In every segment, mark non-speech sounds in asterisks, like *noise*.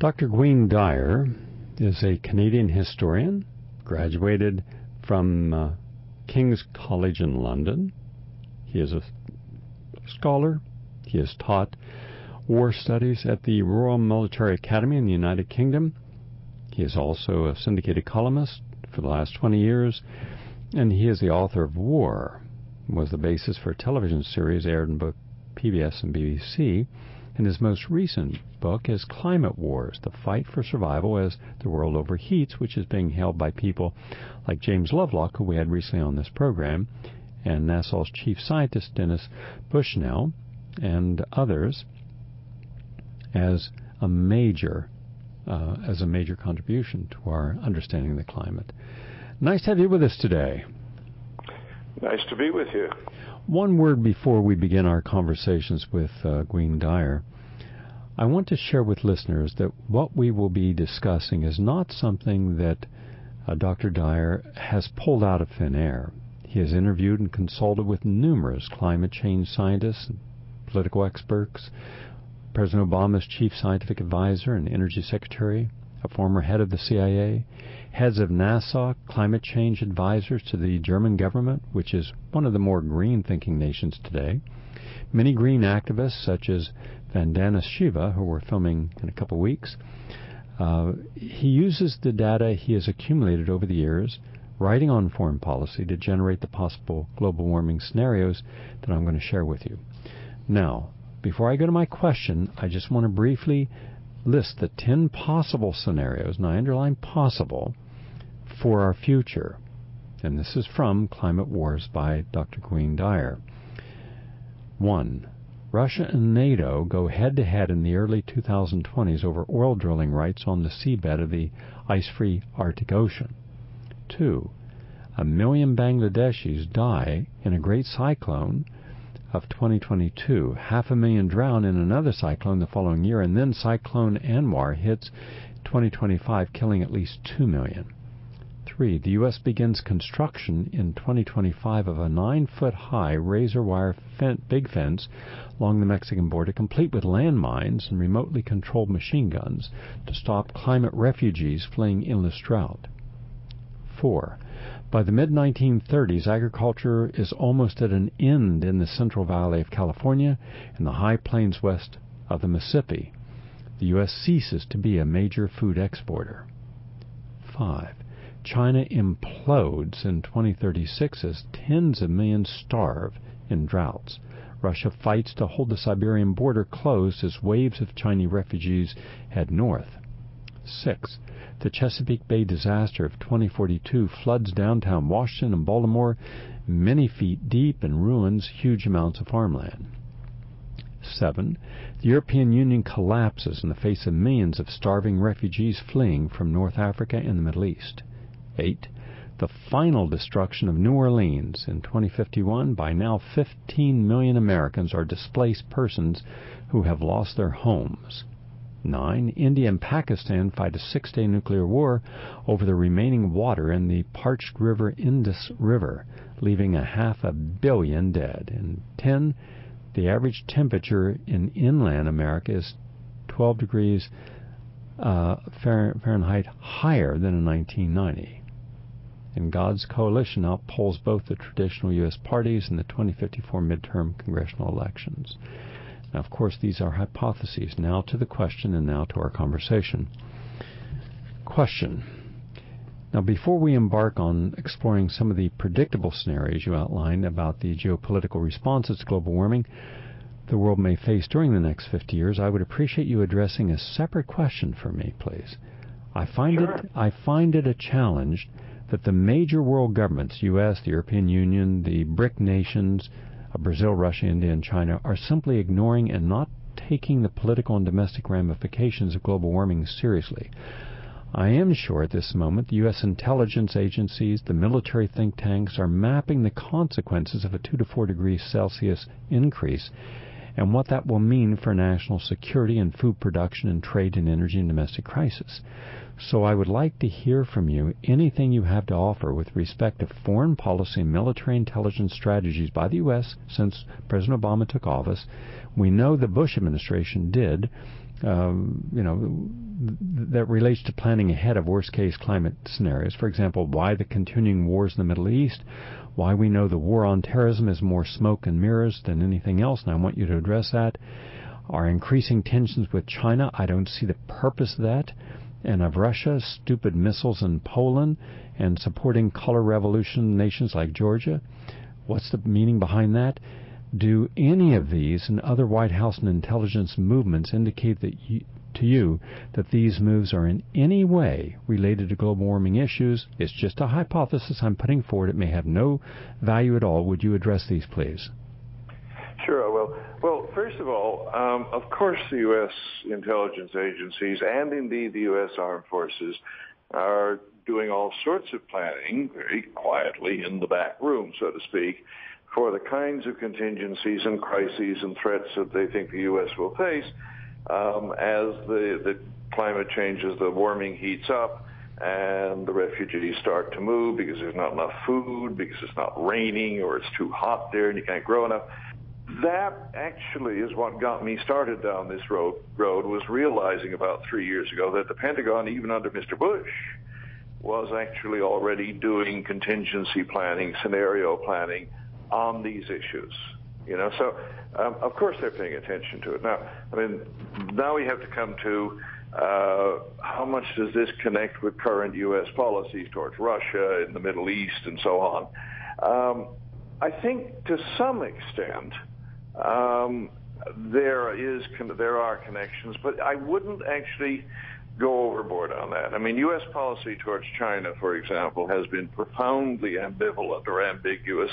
Dr. Gwynne Dyer is a Canadian historian, graduated from uh, King's College in London. He is a scholar. He has taught war studies at the Royal Military Academy in the United Kingdom. He is also a syndicated columnist for the last 20 years, and he is the author of War, was the basis for a television series aired in both PBS and BBC. And his most recent book is Climate Wars The Fight for Survival as the World Overheats, which is being held by people like James Lovelock, who we had recently on this program, and NASA's chief scientist, Dennis Bushnell, and others as a major uh, as a major contribution to our understanding of the climate. Nice to have you with us today. Nice to be with you. One word before we begin our conversations with uh, Dyer. I want to share with listeners that what we will be discussing is not something that uh, Dr. Dyer has pulled out of thin air. He has interviewed and consulted with numerous climate change scientists, political experts, President Obama's chief scientific advisor and energy secretary, a former head of the CIA, heads of NASA, climate change advisors to the German government, which is one of the more green thinking nations today, many green activists such as Vandana Shiva, who we're filming in a couple weeks. Uh, he uses the data he has accumulated over the years, writing on foreign policy, to generate the possible global warming scenarios that I'm going to share with you. Now, before I go to my question, I just want to briefly list the 10 possible scenarios, and I underline possible, for our future. And this is from Climate Wars by Dr. Gwynne Dyer. 1. Russia and NATO go head to head in the early 2020s over oil drilling rights on the seabed of the ice free Arctic Ocean. 2. A million Bangladeshis die in a great cyclone of 2022. Half a million drown in another cyclone the following year, and then Cyclone Anwar hits 2025, killing at least 2 million. 3. The U.S. begins construction in 2025 of a 9 foot high razor wire big fence along the Mexican border, complete with landmines and remotely controlled machine guns to stop climate refugees fleeing endless drought. 4. By the mid 1930s, agriculture is almost at an end in the Central Valley of California and the high plains west of the Mississippi. The U.S. ceases to be a major food exporter. 5. China implodes in 2036 as tens of millions starve in droughts. Russia fights to hold the Siberian border closed as waves of Chinese refugees head north. 6. The Chesapeake Bay disaster of 2042 floods downtown Washington and Baltimore many feet deep and ruins huge amounts of farmland. 7. The European Union collapses in the face of millions of starving refugees fleeing from North Africa and the Middle East. 8. The final destruction of New Orleans in 2051 by now 15 million Americans are displaced persons who have lost their homes. 9. India and Pakistan fight a six day nuclear war over the remaining water in the parched river Indus River, leaving a half a billion dead. And 10. The average temperature in inland America is 12 degrees uh, Fahrenheit higher than in 1990. And God's coalition outpolls both the traditional U.S. parties in the 2054 midterm congressional elections. Now, of course, these are hypotheses. Now to the question and now to our conversation. Question. Now, before we embark on exploring some of the predictable scenarios you outlined about the geopolitical responses to global warming the world may face during the next 50 years, I would appreciate you addressing a separate question for me, please. I find sure. it I find it a challenge that the major world governments, US, the European Union, the BRIC nations, Brazil, Russia, India, and China are simply ignoring and not taking the political and domestic ramifications of global warming seriously. I am sure at this moment the U.S. intelligence agencies, the military think tanks are mapping the consequences of a 2 to 4 degrees Celsius increase and what that will mean for national security and food production and trade and energy and domestic crisis. So I would like to hear from you anything you have to offer with respect to foreign policy and military intelligence strategies by the U.S. since President Obama took office. We know the Bush administration did, um, you know, that relates to planning ahead of worst case climate scenarios. For example, why the continuing wars in the Middle East, why we know the war on terrorism is more smoke and mirrors than anything else, and I want you to address that. Our increasing tensions with China, I don't see the purpose of that. And of Russia, stupid missiles in Poland, and supporting color revolution nations like Georgia. What's the meaning behind that? Do any of these and other White House and intelligence movements indicate that you, to you that these moves are in any way related to global warming issues? It's just a hypothesis I'm putting forward. It may have no value at all. Would you address these, please? Sure. I will. well, first of all, um, of course, the U.S. intelligence agencies and indeed the U.S. Armed Forces are doing all sorts of planning very quietly in the back room, so to speak, for the kinds of contingencies and crises and threats that they think the U.S. will face um, as the, the climate changes, the warming heats up, and the refugees start to move because there's not enough food, because it's not raining, or it's too hot there and you can't grow enough. That actually is what got me started down this road. Road was realizing about three years ago that the Pentagon, even under Mr. Bush, was actually already doing contingency planning, scenario planning on these issues. You know, so um, of course they're paying attention to it. Now, I mean, now we have to come to uh, how much does this connect with current U.S. policies towards Russia in the Middle East and so on. Um, I think to some extent um, there is there are connections, but I wouldn't actually go overboard on that. I mean, U.S. policy towards China, for example, has been profoundly ambivalent or ambiguous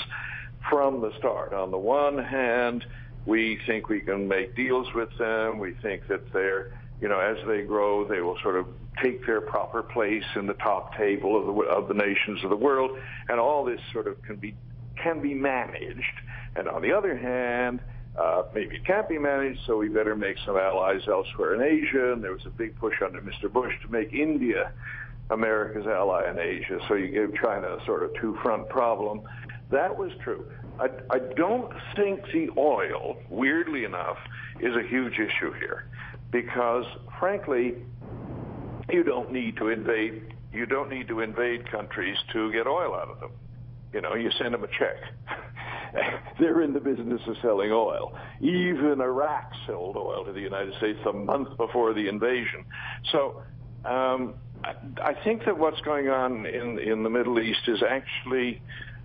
from the start. On the one hand, we think we can make deals with them. We think that they're, you know, as they grow, they will sort of take their proper place in the top table of the of the nations of the world, and all this sort of can be can be managed. And on the other hand, uh, maybe it can't be managed, so we better make some allies elsewhere in Asia. And there was a big push under Mr. Bush to make India America's ally in Asia. So you gave China a sort of two-front problem. That was true. I, I don't think the oil, weirdly enough, is a huge issue here because, frankly, you don't need to invade. You don't need to invade countries to get oil out of them. You know, you send them a check. *laughs* They're in the business of selling oil. Even Iraq sold oil to the United States a month before the invasion. So um, I, I think that what's going on in in the Middle East is actually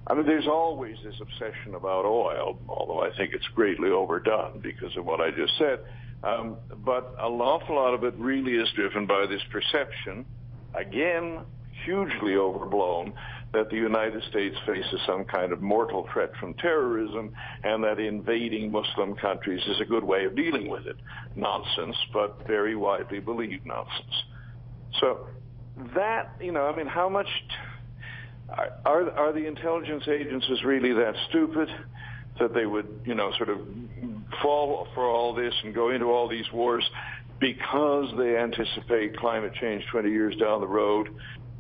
I mean, there's always this obsession about oil, although I think it's greatly overdone because of what I just said. Um, but an awful lot of it really is driven by this perception, again, hugely overblown, that the United States faces some kind of mortal threat from terrorism and that invading Muslim countries is a good way of dealing with it. Nonsense, but very widely believed nonsense. So that, you know, I mean, how much... T- are are the intelligence agencies really that stupid that they would, you know, sort of fall for all this and go into all these wars because they anticipate climate change 20 years down the road?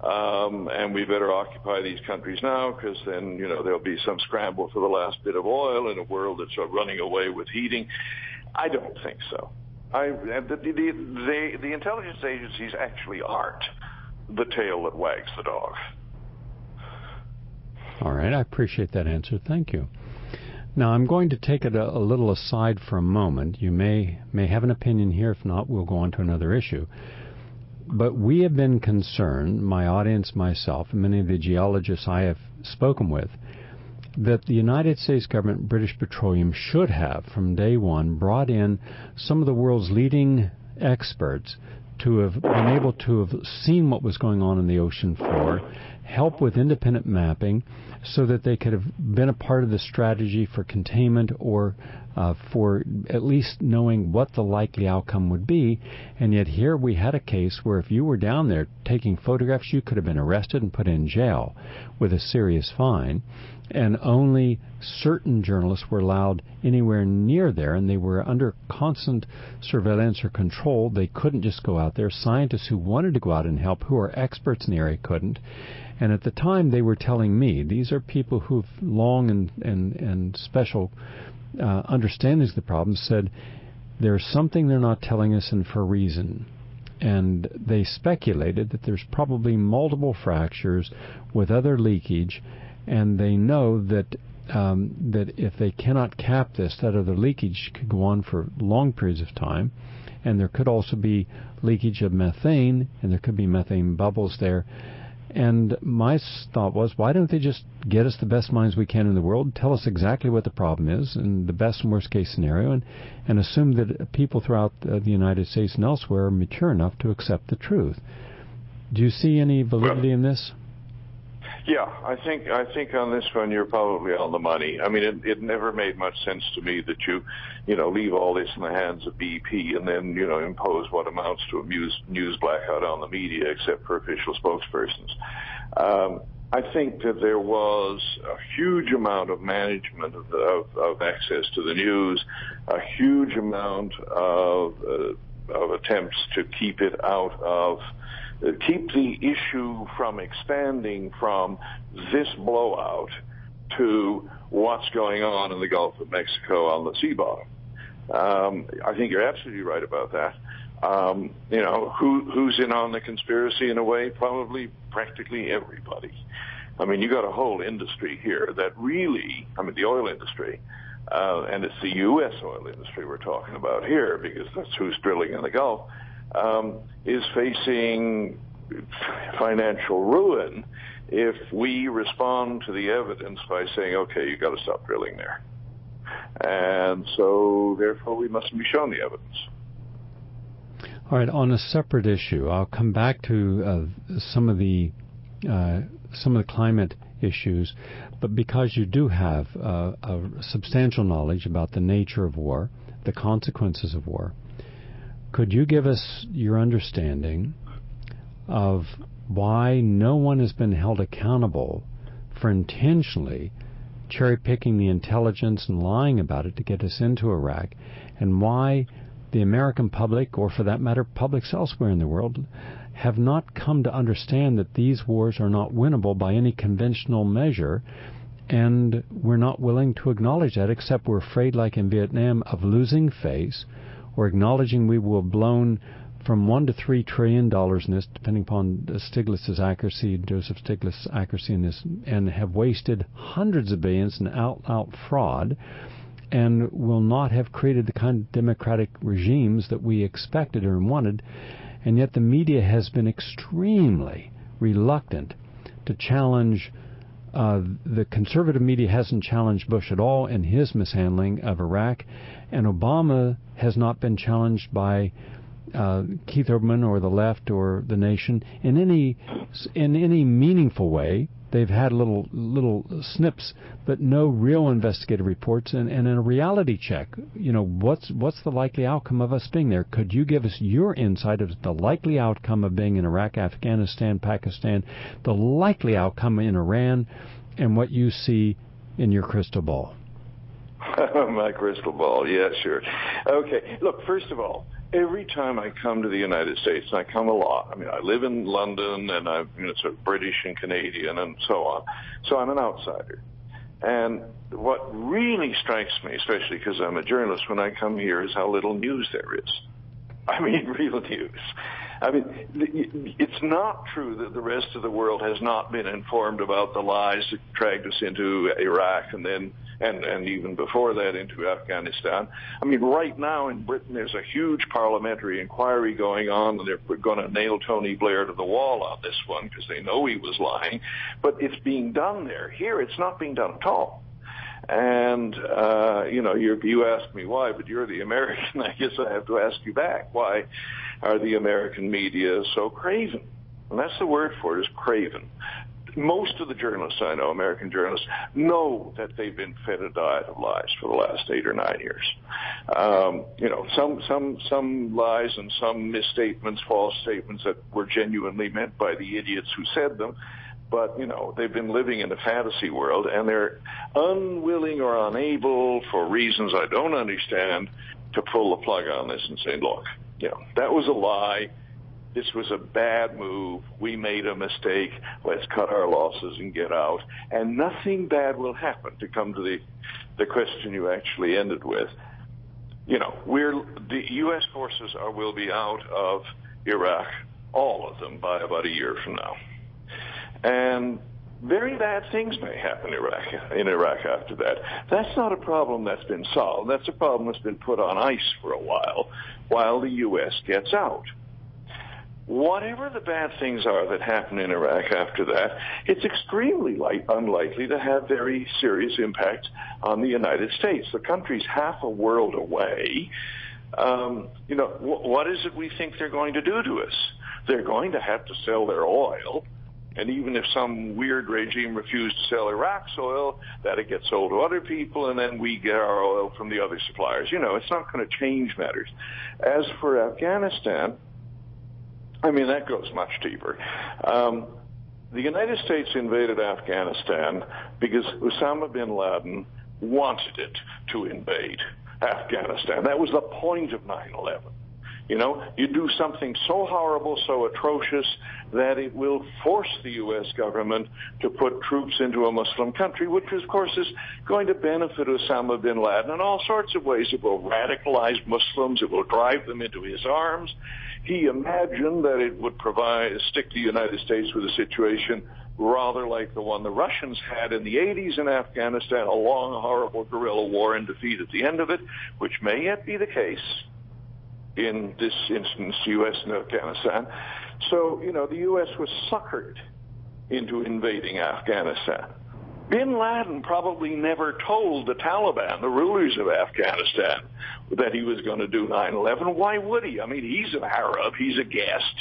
Um, and we better occupy these countries now because then, you know, there'll be some scramble for the last bit of oil in a world that's running away with heating. I don't think so. I, the, the, the, the intelligence agencies actually aren't the tail that wags the dog. All right, I appreciate that answer. Thank you. Now I'm going to take it a, a, little aside for a moment. You may may have an opinion here. If not, we'll go on to another issue. But we have been concerned, my audience, myself, and many of the geologists I have spoken with, that the United States government, British Petroleum, should have, from day one, brought in some of the world's leading experts to have been able to have seen what was going on in the ocean floor, help with independent mapping, so that they could have been a part of the strategy for containment or uh, for at least knowing what the likely outcome would be. And yet here we had a case where if you were down there taking photographs, you could have been arrested and put in jail with a serious fine. And only certain journalists were allowed anywhere near there, and they were under constant surveillance or control. They couldn't just go out there. Scientists who wanted to go out and help, who are experts in the area, couldn't. And at the time, they were telling me these are people who've long and and and special uh, understandings of the problem. Said there's something they're not telling us, and for a reason. and they speculated that there's probably multiple fractures with other leakage, and they know that um, that if they cannot cap this, that other leakage could go on for long periods of time, and there could also be leakage of methane, and there could be methane bubbles there. And my thought was, why don't they just get us the best minds we can in the world, tell us exactly what the problem is, and the best and worst case scenario, and, and assume that people throughout the United States and elsewhere are mature enough to accept the truth. Do you see any validity in this? Yeah, I think I think on this one you're probably on the money. I mean, it, it never made much sense to me that you, you know, leave all this in the hands of BP and then you know impose what amounts to a news news blackout on the media, except for official spokespersons. Um, I think that there was a huge amount of management of, of, of access to the news, a huge amount of uh, of attempts to keep it out of keep the issue from expanding from this blowout to what's going on in the Gulf of Mexico on the sea bottom. Um, I think you're absolutely right about that. Um, you know, who, who's in on the conspiracy in a way? Probably practically everybody. I mean, you got a whole industry here that really, I mean, the oil industry, uh, and it's the U.S. oil industry we're talking about here because that's who's drilling in the Gulf um, is facing financial ruin if we respond to the evidence by saying, okay, you've got to stop drilling there. And so, therefore, we mustn't be shown the evidence. All right. On a separate issue, I'll come back to uh, some of the uh, some of the climate issues, but because you do have uh, a substantial knowledge about the nature of war, the consequences of war, could you give us your understanding of why no one has been held accountable for intentionally cherry picking the intelligence and lying about it to get us into Iraq, and why the American public, or for that matter, publics elsewhere in the world, have not come to understand that these wars are not winnable by any conventional measure, and we're not willing to acknowledge that, except we're afraid, like in Vietnam, of losing face or acknowledging we will have blown from one to three trillion dollars in this, depending upon Stiglitz's accuracy, Joseph Stiglitz's accuracy in this, and have wasted hundreds of billions in out-out fraud, and will not have created the kind of democratic regimes that we expected or wanted. And yet, the media has been extremely reluctant to challenge. Uh, the conservative media hasn't challenged Bush at all in his mishandling of Iraq, and Obama has not been challenged by uh, Keith Olbermann or the left or the nation in any in any meaningful way. They've had little little snips, but no real investigative reports. And, and in a reality check, you know, what's what's the likely outcome of us being there? Could you give us your insight of the likely outcome of being in Iraq, Afghanistan, Pakistan, the likely outcome in Iran, and what you see in your crystal ball? *laughs* My crystal ball, yeah, sure. Okay, look, first of all, every time I come to the United States, and I come a lot. I mean, I live in London, and I'm you know, sort of British and Canadian, and so on. So I'm an outsider. And what really strikes me, especially because I'm a journalist, when I come here, is how little news there is. *laughs* I mean, real news. I mean, it's not true that the rest of the world has not been informed about the lies that dragged us into Iraq and then and, and even before that into Afghanistan. I mean, right now in Britain, there's a huge parliamentary inquiry going on, and they're going to nail Tony Blair to the wall on this one because they know he was lying. But it's being done there. Here, it's not being done at all. And uh, you know, you you ask me why, but you're the American. *laughs* I guess I have to ask you back. Why are the American media so craven? And that's the word for it is craven most of the journalists I know, American journalists, know that they've been fed a diet of lies for the last eight or nine years. Um, you know, some some some lies and some misstatements, false statements that were genuinely meant by the idiots who said them. But you know, they've been living in a fantasy world, and they're unwilling or unable, for reasons I don't understand, to pull the plug on this and say, "Look, you know, that was a lie." this was a bad move. We made a mistake. Let's cut our losses and get out. And nothing bad will happen to come to the, the question you actually ended with. You know, we're, the U.S. forces are, will be out of Iraq, all of them, by about a year from now. And very bad things may happen in Iraq, in Iraq after that. That's not a problem that's been solved. That's a problem that's been put on ice for a while, while the U.S. gets out. Whatever the bad things are that happen in Iraq after that, it's extremely light, unlikely to have very serious impact on the United States. The country's half a world away. Um, you know, wh- what is it we think they're going to do to us? They're going to have to sell their oil and even if some weird regime refused to sell Iraq's oil, that it gets sold to other people, and then we get our oil from the other suppliers. You know, it's not going to change matters. As for Afghanistan, I mean, that goes much deeper. Um, the United States invaded Afghanistan because Osama bin Laden wanted it to invade Afghanistan. That was the point of 9 11. You know, you do something so horrible, so atrocious, that it will force the U.S. government to put troops into a Muslim country, which of course is going to benefit Osama bin Laden in all sorts of ways. It will radicalize Muslims. It will drive them into his arms. He imagined that it would provide, stick the United States with a situation rather like the one the Russians had in the 80s in Afghanistan, a long, horrible guerrilla war and defeat at the end of it, which may yet be the case in this instance, U.S. and Afghanistan. So, you know, the U.S. was suckered into invading Afghanistan. Bin Laden probably never told the Taliban, the rulers of Afghanistan, that he was going to do 9-11. Why would he? I mean, he's an Arab. He's a guest.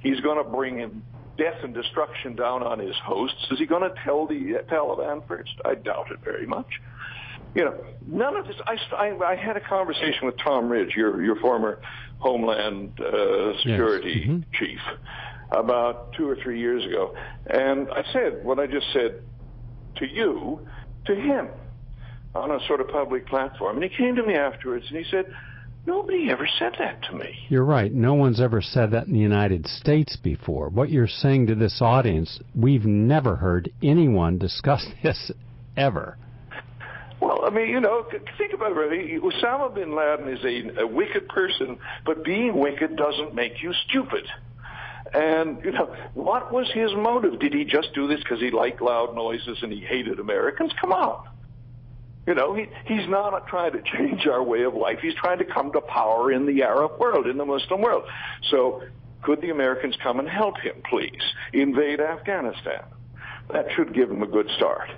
He's going to bring death and destruction down on his hosts. Is he going to tell the Taliban first? I doubt it very much you know, none of this. I, I, I had a conversation with Tom Ridge, your your former Homeland uh, Security yes. mm-hmm. chief, about two or three years ago, and I said what I just said to you to him on a sort of public platform, and he came to me afterwards and he said. Nobody ever said that to me. You're right. No one's ever said that in the United States before. What you're saying to this audience, we've never heard anyone discuss *laughs* this ever. I mean, you know, think about it. Osama bin Laden is a, a wicked person, but being wicked doesn't make you stupid. And, you know, what was his motive? Did he just do this because he liked loud noises and he hated Americans? Come on. You know, he, he's not trying to *laughs* change our way of life. He's trying to come to power in the Arab world, in the Muslim world. So could the Americans come and help him, please? Invade Afghanistan. That should give him a good start.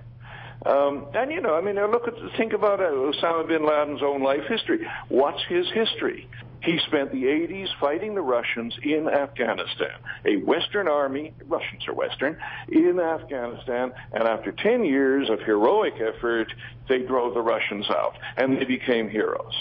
Um, and you know, I mean, look at think about uh, Osama bin Laden's own life history. What's his history? He spent the 80s fighting the Russians in Afghanistan, a Western army, Russians are Western, in Afghanistan, and after 10 years of heroic effort, they drove the Russians out, and they became heroes.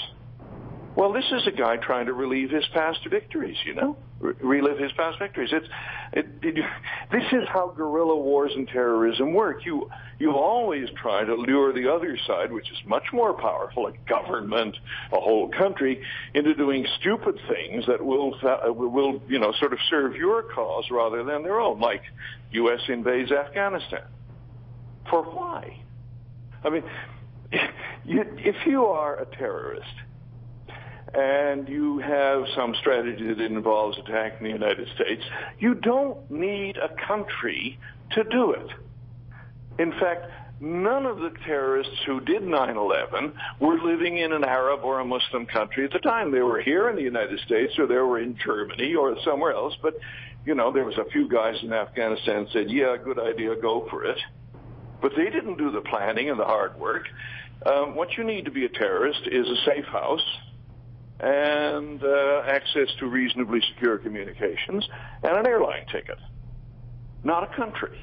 Well, this is a guy trying to relive his past victories, you know, relive his past victories. It's, it, it, *laughs* this is how guerrilla wars and terrorism work. You, you always try to lure the other side, which is much more powerful, a government, a whole country, into doing stupid things that will, will, you know, sort of serve your cause rather than their own, like U.S. invades Afghanistan. For why? I mean, *laughs* if you are a terrorist, and you have some strategy that involves attacking the United States, you don't need a country to do it. In fact, none of the terrorists who did 9-11 were living in an Arab or a Muslim country at the time. They were here in the United States or they were in Germany or somewhere else. But, you know, there was a few guys in Afghanistan said, yeah, good idea, go for it. But they didn't do the planning and the hard work. Um, what you need to be a terrorist is a safe house and uh, access to reasonably secure communications and an airline ticket, not a country.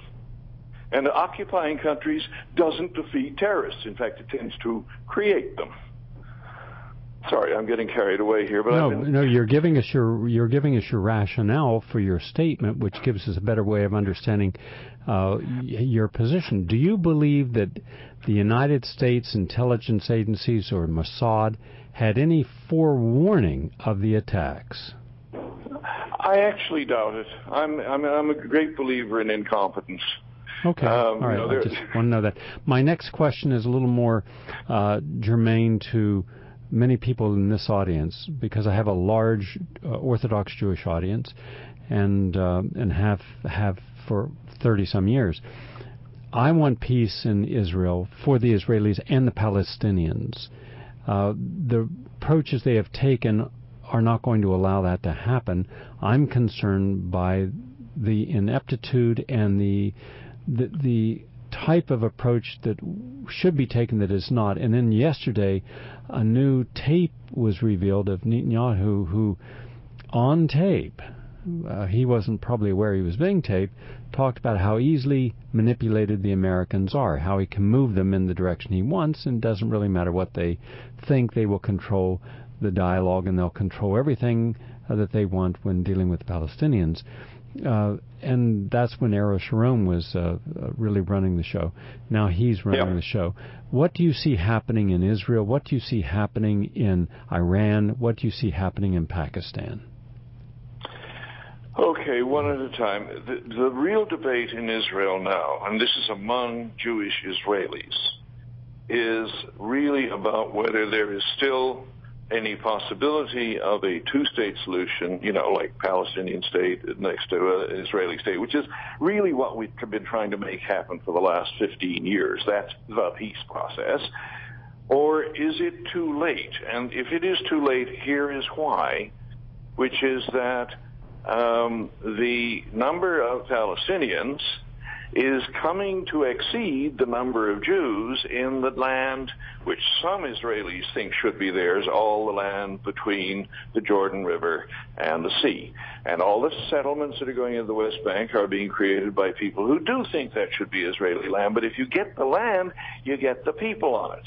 And occupying countries doesn't defeat terrorists. In fact, it tends to create them. Sorry, I'm getting carried away here, but no, been... no, you're giving us your you're giving us your rationale for your statement, which gives us a better way of understanding uh, your position. Do you believe that the United States intelligence agencies or Mossad had any forewarning of the attacks? I actually doubt it. I'm I'm, I'm a great believer in incompetence. Okay. Um, All right. You know, I just want to know that. My next question is a little more uh, germane to many people in this audience, because I have a large uh, Orthodox Jewish audience, and uh, and have have for thirty some years. I want peace in Israel for the Israelis and the Palestinians. Uh, the approaches they have taken are not going to allow that to happen. I'm concerned by the ineptitude and the the, the type of approach that should be taken that is not. And then yesterday, a new tape was revealed of Netanyahu, who, on tape, uh, he wasn't probably aware he was being taped, talked about how easily manipulated the Americans are, how he can move them in the direction he wants, and doesn't really matter what they think, they will control the dialogue and they'll control everything uh, that they want when dealing with Palestinians. Uh, and that's when Ariel Sharon was uh, uh, really running the show. Now he's running yeah. the show. What do you see happening in Israel? What do you see happening in Iran? What do you see happening in Pakistan? Okay, one at a time. The, the real debate in Israel now, and this is among Jewish Israelis, is really about whether there is still any possibility of a two-state solution, you know, like Palestinian state next to an Israeli state, which is really what we've been trying to make happen for the last 15 years. That's the peace process. Or is it too late? And if it is too late, here is why, which is that um, the number of Palestinians is coming to exceed the number of Jews in the land which some Israelis think should be theirs, all the land between the Jordan River and the sea. And all the settlements that are going into the West Bank are being created by people who do think that should be Israeli land. But if you get the land, you get the people on it.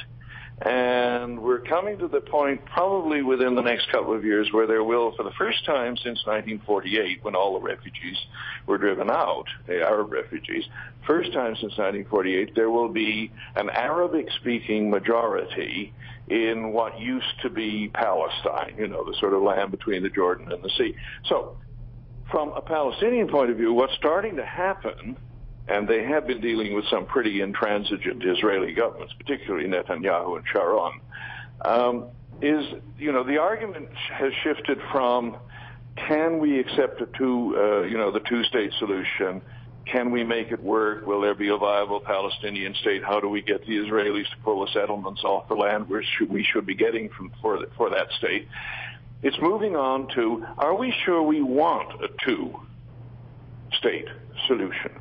And we're coming to the point probably within the next couple of years where there will, for the first time since 1948, when all the refugees were driven out, the Arab refugees, first time since 1948, there will be an Arabic-speaking majority in what used to be Palestine, you know, the sort of land between the Jordan and the sea. So, from a Palestinian point of view, what's starting to happen and they have been dealing with some pretty intransigent Israeli governments, particularly Netanyahu and Sharon, um, is, you know, the argument has shifted from can we accept a two, uh, you know, the two-state solution? Can we make it work? Will there be a viable Palestinian state? How do we get the Israelis to pull the settlements off the land where we should be getting from for, the, for that state? It's moving on to, are we sure we want a two-state solution?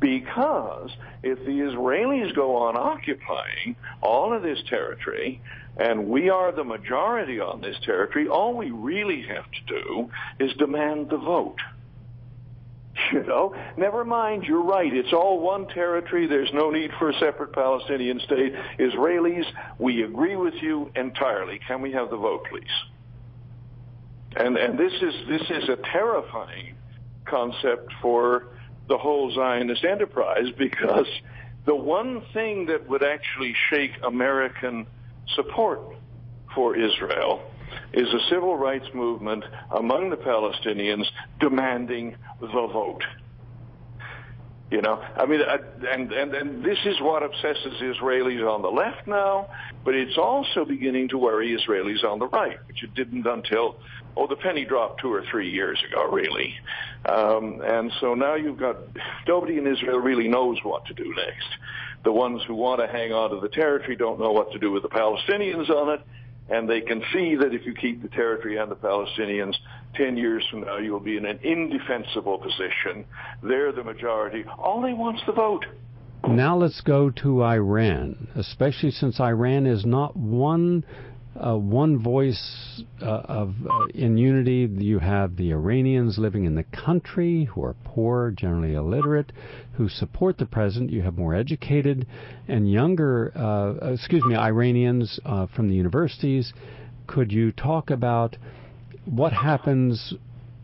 Because if the Israelis go on occupying all of this territory, and we are the majority on this territory, all we really have to do is demand the vote. *laughs* You know, never mind, you're right. It's all one territory. There's no need for a separate Palestinian state. Israelis, we agree with you entirely. Can we have the vote, please? And and this is this is a terrifying concept for the whole Zionist enterprise because the one thing that would actually shake American support for Israel is a civil rights movement among the Palestinians demanding the vote. You know, I mean, and, and, and this is what obsesses Israelis on the left now, but it's also beginning to worry Israelis on the right, which it didn't until, oh, the penny dropped two or three years ago, really. Um, and so now you've got, nobody in Israel really knows what to do next. The ones who want to hang on to the territory don't know what to do with the Palestinians on it, and they can see that if you keep the territory and the Palestinians, 10 years from now you'll be in an indefensible position. They're the majority. All they want's the vote. Now let's go to Iran, especially since Iran is not one uh, one voice uh, of uh, in unity. You have the Iranians living in the country who are poor, generally illiterate, who support the president. You have more educated and younger, uh, excuse me, Iranians uh, from the universities. Could you talk about what happens?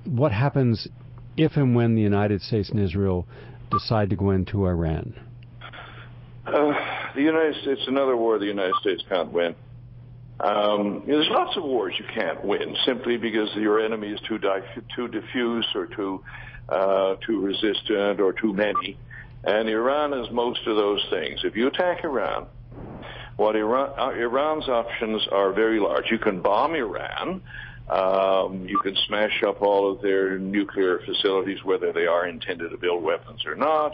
What happens if and when the United States and Israel decide to go into Iran? Uh, the United States, another war the United States can't win. Um, there's lots of wars you can't win simply because your enemy is too di- too diffuse or too uh, too resistant or too many. And Iran is most of those things. If you attack Iran, what Iran, uh, Iran's options are very large. You can bomb Iran. Um, you can smash up all of their nuclear facilities, whether they are intended to build weapons or not.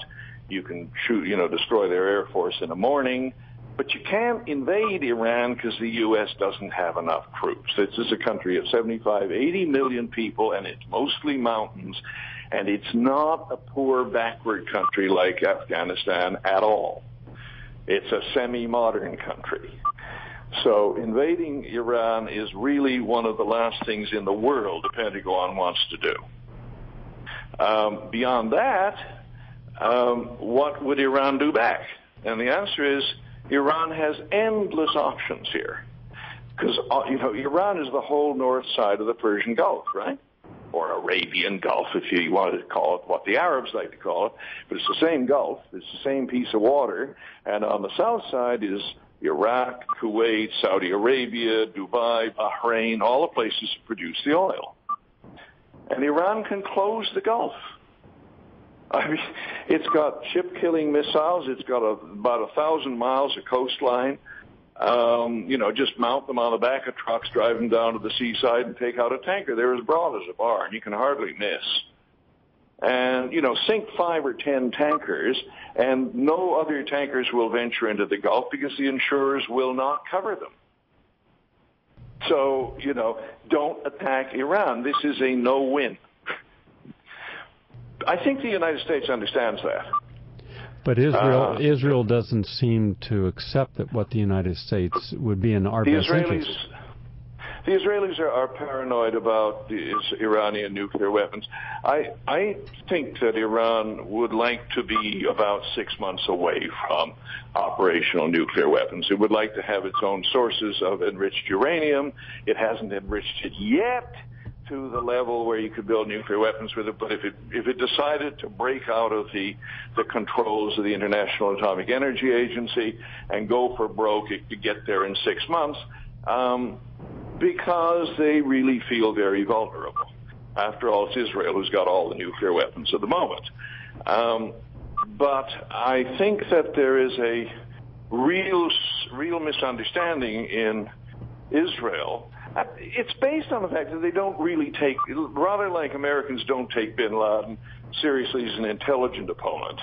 You can shoot, you know, destroy their air force in the morning. But you can't invade Iran because the U.S. doesn't have enough troops. This is a country of 75, 80 million people, and it's mostly mountains. And it's not a poor, backward country like Afghanistan at all. It's a semi-modern country. So invading Iran is really one of the last things in the world the Pentagon wants to do. Um, beyond that, um, what would Iran do back? And the answer is Iran has endless options here. Because, uh, you know, Iran is the whole north side of the Persian Gulf, right? Or Arabian Gulf, if you wanted to call it what the Arabs like to call it. But it's the same Gulf. It's the same piece of water. And on the south side is Iraq, Kuwait, Saudi Arabia, Dubai, Bahrain, all the places that produce the oil. And Iran can close the Gulf. I mean, it's got ship-killing missiles. It's got a, about a thousand miles of coastline. Um, you know, just mount them on the back of trucks, drive them down to the seaside, and take out a tanker. They're as broad as a barn. You can hardly miss. And you know, sink five or ten tankers, and no other tankers will venture into the Gulf because the insurers will not cover them. So, you know, don't attack Iran. This is a no-win. I think the United States understands that. But Israel, uh, Israel doesn't seem to accept that what the United States would be in our best Israelis, interest. The Israelis are, are paranoid about the Iranian nuclear weapons. I, I think that Iran would like to be about six months away from operational nuclear weapons. It would like to have its own sources of enriched uranium. It hasn't enriched it yet to the level where you could build nuclear weapons with it. But if it if it decided to break out of the the controls of the International Atomic Energy Agency and go for broke, it could get there in six months um, because they really feel very vulnerable. After all, it's Israel who's got all the nuclear weapons at the moment. Um, but I think that there is a real real misunderstanding in Israel it's based on the fact that they don't really take, rather like Americans don't take bin Laden seriously as an intelligent opponent.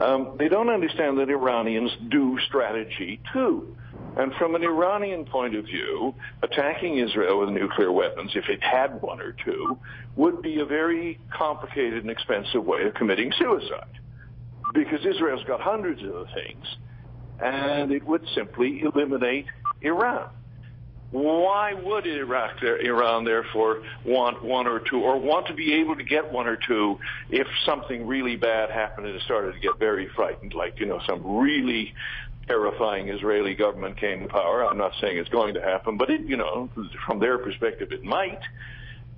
Um, they don't understand that Iranians do strategy too. And from an Iranian point of view, attacking Israel with nuclear weapons, if it had one or two, would be a very complicated and expensive way of committing suicide. Because Israel's got hundreds of things, and it would simply eliminate Iran. Why would Iraq, Iran, therefore, want one or two, or want to be able to get one or two if something really bad happened and it started to get very frightened, like, you know, some really terrifying Israeli government came to power? I'm not saying it's going to happen, but it, you know, from their perspective, it might.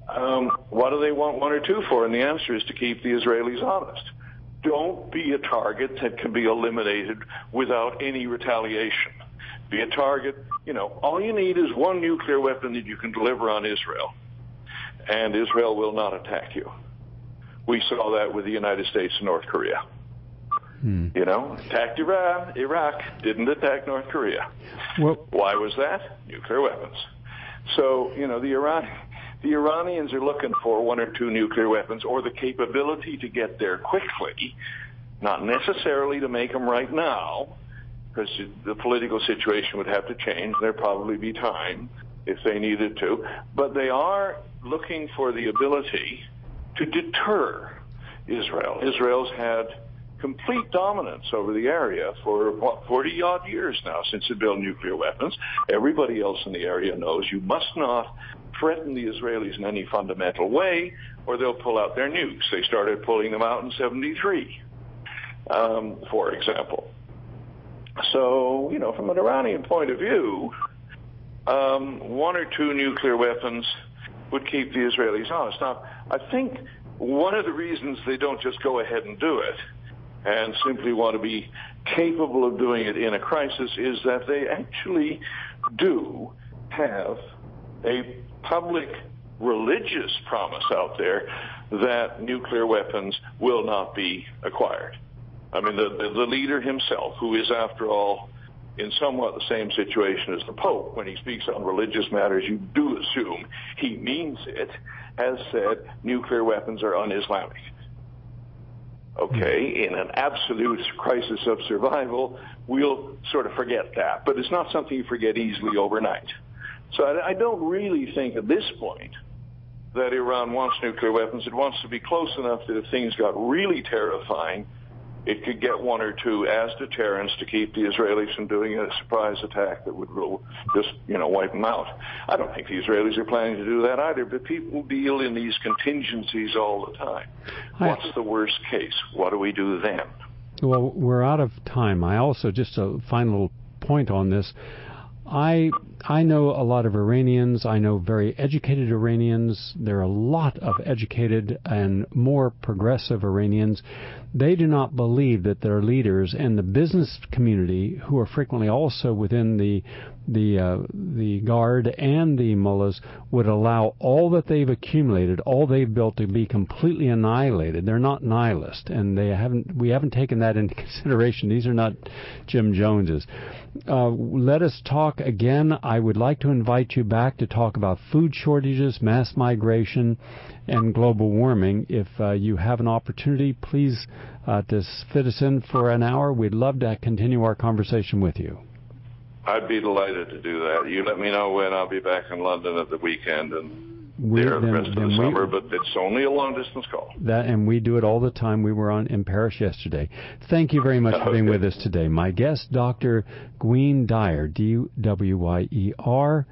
Um, what do they want one or two for? And the answer is to keep the Israelis honest. Don't be a target that can be eliminated without any retaliation be a target. You know, all you need is one nuclear weapon that you can deliver on Israel, and Israel will not attack you. We saw that with the United States and North Korea. Hmm. You know, attacked Iran, Iraq, didn't attack North Korea. Well, Why was that? Nuclear weapons. So, you know, the Iran, the Iranians are looking for one or two nuclear weapons or the capability to get there quickly, not necessarily to make them right now, because the political situation would have to change. There'd probably be time if they needed to. But they are looking for the ability to deter Israel. Israel's had complete dominance over the area for what 40 odd years now since it built nuclear weapons. Everybody else in the area knows you must not threaten the Israelis in any fundamental way or they'll pull out their nukes. They started pulling them out in 73, um, for example. So, you know, from an Iranian point of view, um, one or two nuclear weapons would keep the Israelis honest. Now, I think one of the reasons they don't just go ahead and do it and simply want to be capable of doing it in a crisis is that they actually do have a public religious promise out there that nuclear weapons will not be acquired. I mean, the, the, the leader himself, who is, after all, in somewhat the same situation as the Pope. When he speaks on religious matters, you do assume he means it, has said nuclear weapons are un-Islamic. Okay, hmm. in an absolute crisis of survival, we'll sort of forget that. But it's not something you forget easily overnight. So I, I don't really think at this point that Iran wants nuclear weapons. It wants to be close enough that if things got really terrifying, it could get one or two as deterrents to keep the Israelis from doing a surprise attack that would just, you know, wipe them out. I don't think the Israelis are planning to do that either, but people deal in these contingencies all the time. What's the worst case? What do we do then? Well, we're out of time. I also, just a final point on this, I I know a lot of Iranians. I know very educated Iranians. There are a lot of educated and more progressive Iranians. They do not believe that their leaders and the business community, who are frequently also within the the uh, the guard and the mullahs, would allow all that they've accumulated, all they've built, to be completely annihilated. They're not nihilist, and they haven't. We haven't taken that into *laughs* consideration. These are not Jim Joneses. Uh, let us talk again. I would like to invite you back to talk about food shortages, mass migration, and global warming. If uh, you have an opportunity, please uh, to fit us in for an hour. We'd love to continue our conversation with you. I'd be delighted to do that. You let me know when I'll be back in London at the weekend and we, there the rest of the we, summer, but it's only a long distance call. That and we do it all the time. We were on in Paris yesterday. Thank you very much for being with us today. My guest, Dr. Gwynne Dyer, D W Y E R